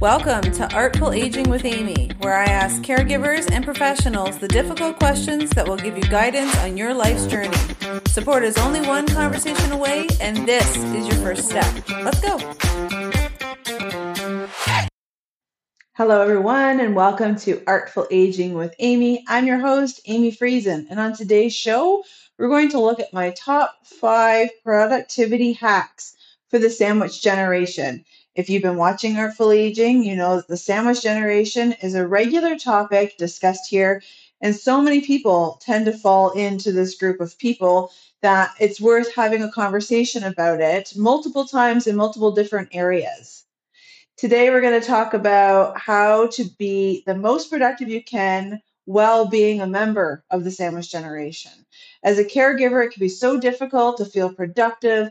Welcome to Artful Aging with Amy, where I ask caregivers and professionals the difficult questions that will give you guidance on your life's journey. Support is only one conversation away, and this is your first step. Let's go. Hello, everyone, and welcome to Artful Aging with Amy. I'm your host, Amy Friesen, and on today's show, we're going to look at my top five productivity hacks for the sandwich generation. If you've been watching Artful Aging, you know that the sandwich generation is a regular topic discussed here, and so many people tend to fall into this group of people that it's worth having a conversation about it multiple times in multiple different areas. Today, we're going to talk about how to be the most productive you can while being a member of the sandwich generation. As a caregiver, it can be so difficult to feel productive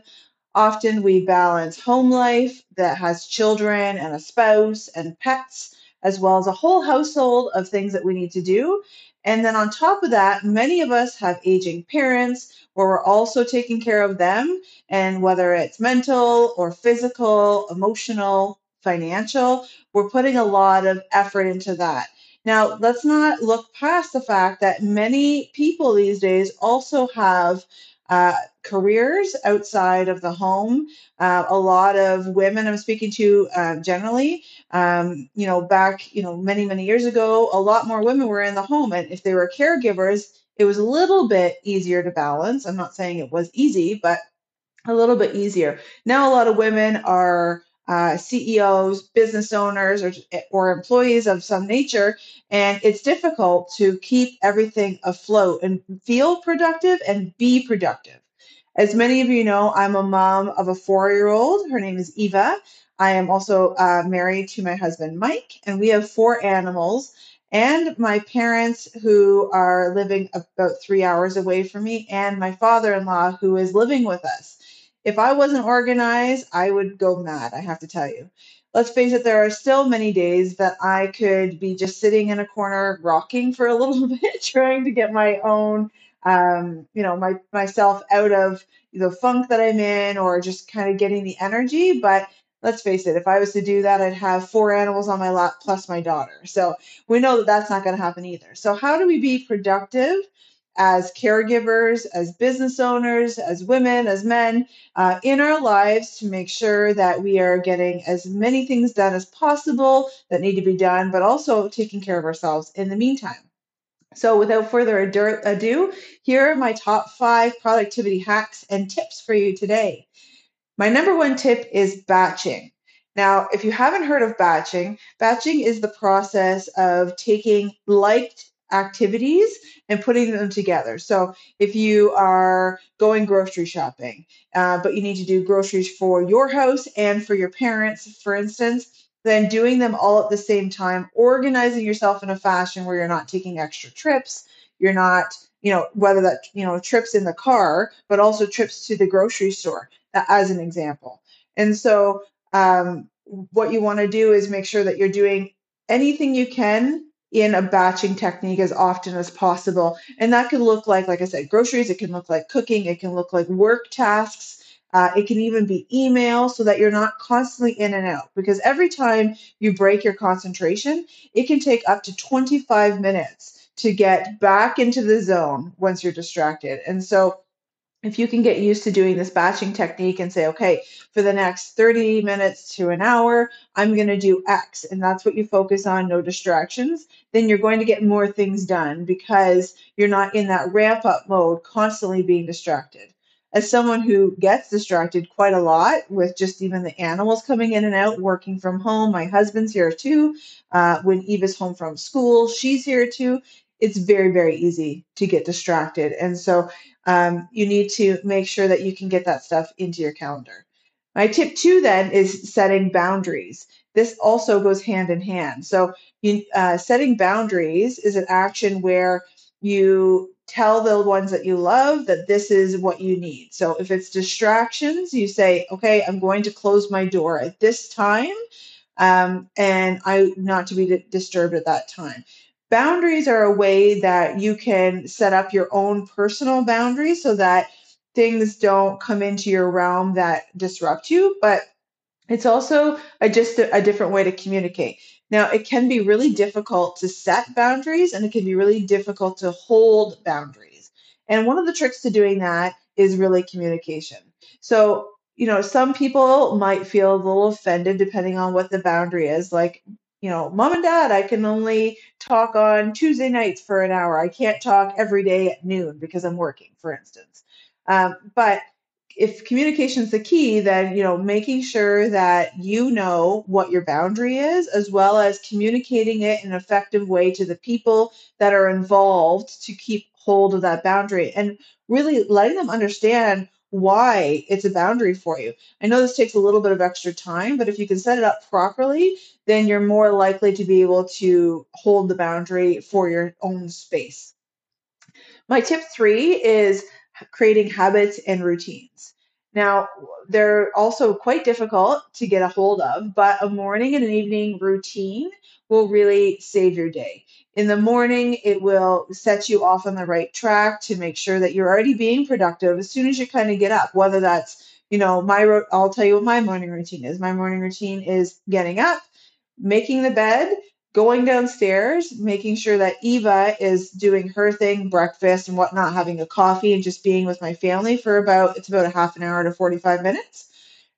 Often we balance home life that has children and a spouse and pets, as well as a whole household of things that we need to do. And then on top of that, many of us have aging parents where we're also taking care of them. And whether it's mental or physical, emotional, financial, we're putting a lot of effort into that. Now, let's not look past the fact that many people these days also have uh, careers outside of the home. Uh, a lot of women I'm speaking to uh, generally, um, you know, back, you know, many, many years ago, a lot more women were in the home. And if they were caregivers, it was a little bit easier to balance. I'm not saying it was easy, but a little bit easier. Now, a lot of women are uh, CEOs, business owners, or, or employees of some nature, and it's difficult to keep everything afloat and feel productive and be productive. As many of you know, I'm a mom of a four year old. Her name is Eva. I am also uh, married to my husband, Mike, and we have four animals. And my parents, who are living about three hours away from me, and my father in law, who is living with us if I wasn't organized, I would go mad, I have to tell you. Let's face it, there are still many days that I could be just sitting in a corner rocking for a little bit, trying to get my own, um, you know, my myself out of the funk that I'm in or just kind of getting the energy. But let's face it, if I was to do that, I'd have four animals on my lap plus my daughter. So we know that that's not going to happen either. So, how do we be productive as caregivers, as business owners, as women, as men uh, in our lives to make sure that we are getting as many things done as possible that need to be done, but also taking care of ourselves in the meantime. So, without further ado, here are my top five productivity hacks and tips for you today. My number one tip is batching. Now, if you haven't heard of batching, batching is the process of taking liked activities and putting them together. So if you are going grocery shopping, uh, but you need to do groceries for your house and for your parents, for instance, then doing them all at the same time, organizing yourself in a fashion where you're not taking extra trips, you're not, you know, whether that, you know, trips in the car, but also trips to the grocery store, as an example. And so, um, what you want to do is make sure that you're doing anything you can in a batching technique as often as possible. And that can look like, like I said, groceries, it can look like cooking, it can look like work tasks. Uh, it can even be email so that you're not constantly in and out because every time you break your concentration, it can take up to 25 minutes to get back into the zone once you're distracted. And so if you can get used to doing this batching technique and say, okay, for the next 30 minutes to an hour, I'm going to do X, and that's what you focus on, no distractions, then you're going to get more things done because you're not in that ramp up mode, constantly being distracted. As someone who gets distracted quite a lot with just even the animals coming in and out, working from home, my husband's here too. Uh, when Eva's home from school, she's here too. It's very, very easy to get distracted. And so um, you need to make sure that you can get that stuff into your calendar. My tip two then is setting boundaries. This also goes hand in hand. So, you, uh, setting boundaries is an action where you tell the ones that you love that this is what you need. So, if it's distractions, you say, okay, I'm going to close my door at this time um, and I not to be disturbed at that time boundaries are a way that you can set up your own personal boundaries so that things don't come into your realm that disrupt you but It's also a, just a, a different way to communicate. Now, it can be really difficult to set boundaries and it can be really difficult to hold boundaries. And one of the tricks to doing that is really communication. So, you know, some people might feel a little offended depending on what the boundary is. Like, you know, mom and dad, I can only talk on Tuesday nights for an hour. I can't talk every day at noon because I'm working, for instance. Um, but if communication is the key, then you know making sure that you know what your boundary is, as well as communicating it in an effective way to the people that are involved to keep hold of that boundary, and really letting them understand why it's a boundary for you. I know this takes a little bit of extra time, but if you can set it up properly, then you're more likely to be able to hold the boundary for your own space. My tip three is creating habits and routines. Now, they're also quite difficult to get a hold of, but a morning and an evening routine will really save your day. In the morning, it will set you off on the right track to make sure that you're already being productive as soon as you kind of get up, whether that's you know, my I'll tell you what my morning routine is. My morning routine is getting up, making the bed, going downstairs, making sure that Eva is doing her thing, breakfast and whatnot, having a coffee and just being with my family for about it's about a half an hour to 45 minutes.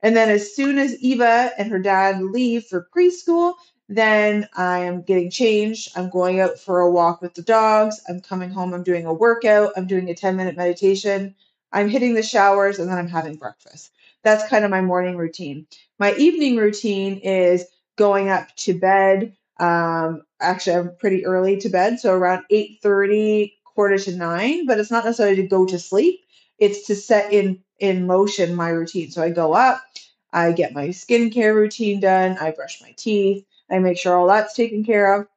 And then as soon as Eva and her dad leave for preschool, then I am getting changed. I'm going out for a walk with the dogs. I'm coming home. I'm doing a workout. I'm doing a 10 minute meditation. I'm hitting the showers and then I'm having breakfast. That's kind of my morning routine. My evening routine is going up to bed. Um, actually, I'm pretty early to bed, so around 8:30, quarter to nine. But it's not necessarily to go to sleep. It's to set in in motion my routine. So I go up, I get my skincare routine done, I brush my teeth, I make sure all that's taken care of.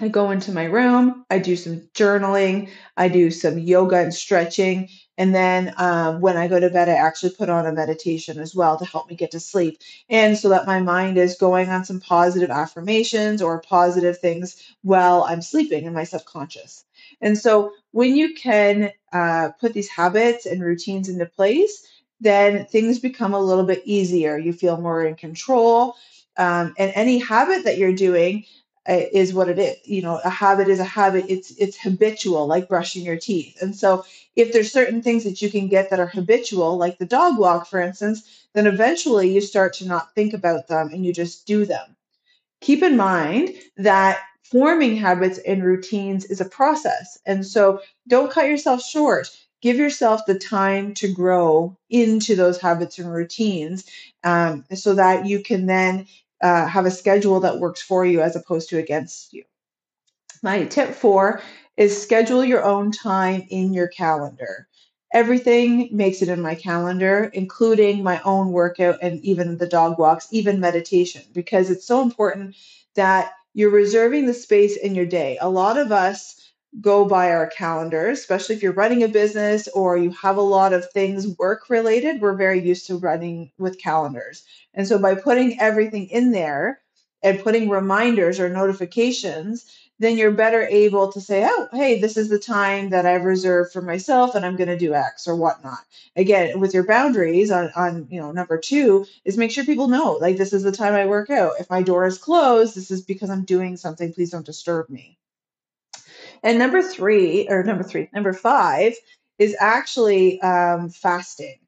I go into my room, I do some journaling, I do some yoga and stretching. And then um, when I go to bed, I actually put on a meditation as well to help me get to sleep. And so that my mind is going on some positive affirmations or positive things while I'm sleeping in my subconscious. And so when you can uh, put these habits and routines into place, then things become a little bit easier. You feel more in control. Um, and any habit that you're doing, is what it is. You know, a habit is a habit. It's it's habitual, like brushing your teeth. And so, if there's certain things that you can get that are habitual, like the dog walk, for instance, then eventually you start to not think about them and you just do them. Keep in mind that forming habits and routines is a process, and so don't cut yourself short. Give yourself the time to grow into those habits and routines um, so that you can then uh, have a schedule that works for you as opposed to against you. My tip four is schedule your own time in your calendar. Everything makes it in my calendar, including my own workout and even the dog walks, even meditation, because it's so important that you're reserving the space in your day. A lot of us go by our calendars, especially if you're running a business or you have a lot of things work related. We're very used to running with calendars. And so by putting everything in there and putting reminders or notifications, then you're better able to say, oh, hey, this is the time that I've reserved for myself and I'm going to do X or whatnot. Again, with your boundaries on, on, you know, number two is make sure people know, like, this is the time I work out. If my door is closed, this is because I'm doing something. Please don't disturb me. And number three, or number three, number five is actually um, fasting.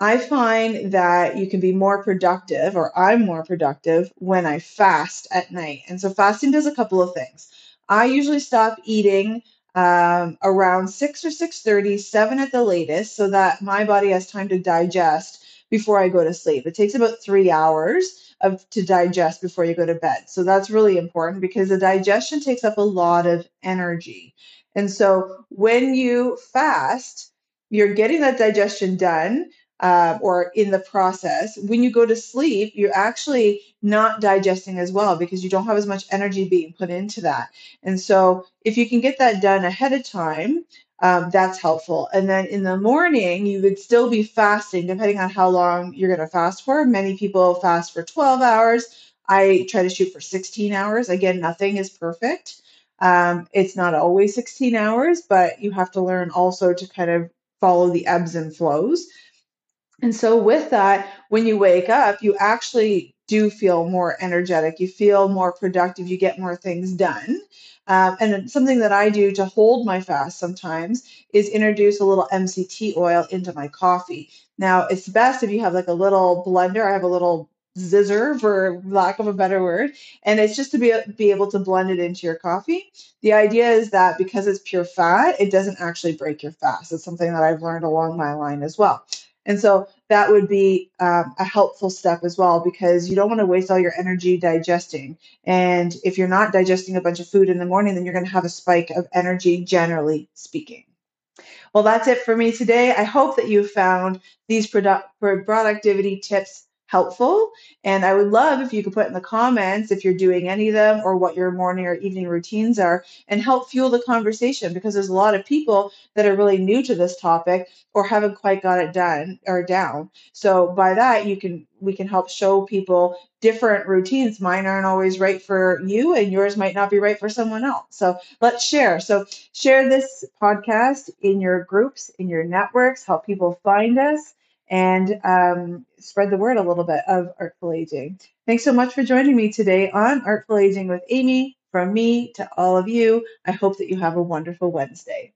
I find that you can be more productive, or I'm more productive when I fast at night. And so fasting does a couple of things. I usually stop eating um, around six or six thirty, seven at the latest, so that my body has time to digest before I go to sleep. It takes about three hours of to digest before you go to bed. So that's really important because the digestion takes up a lot of energy. And so when you fast, you're getting that digestion done uh, or in the process. When you go to sleep, you're actually not digesting as well because you don't have as much energy being put into that. And so if you can get that done ahead of time, um, that's helpful. And then in the morning, you would still be fasting, depending on how long you're going to fast for. Many people fast for 12 hours. I try to shoot for 16 hours. Again, nothing is perfect. Um, it's not always 16 hours, but you have to learn also to kind of follow the ebbs and flows. And so, with that, when you wake up, you actually do feel more energetic, you feel more productive, you get more things done. Um, and something that I do to hold my fast sometimes is introduce a little MCT oil into my coffee. Now, it's best if you have like a little blender. I have a little zizzer, for lack of a better word, and it's just to be, be able to blend it into your coffee. The idea is that because it's pure fat, it doesn't actually break your fast. It's something that I've learned along my line as well. And so that would be um, a helpful step as well because you don't want to waste all your energy digesting. And if you're not digesting a bunch of food in the morning, then you're going to have a spike of energy, generally speaking. Well, that's it for me today. I hope that you found these product, productivity tips helpful. And I would love if you could put in the comments if you're doing any of them or what your morning or evening routines are and help fuel the conversation because there's a lot of people that are really new to this topic or haven't quite got it done or down. So by that you can we can help show people different routines. Mine aren't always right for you and yours might not be right for someone else. So let's share. So share this podcast in your groups, in your networks, help people find us and um, spread the word a little bit of Artful Aging. Thanks so much for joining me today on Artful Aging with Amy. From me to all of you, I hope that you have a wonderful Wednesday.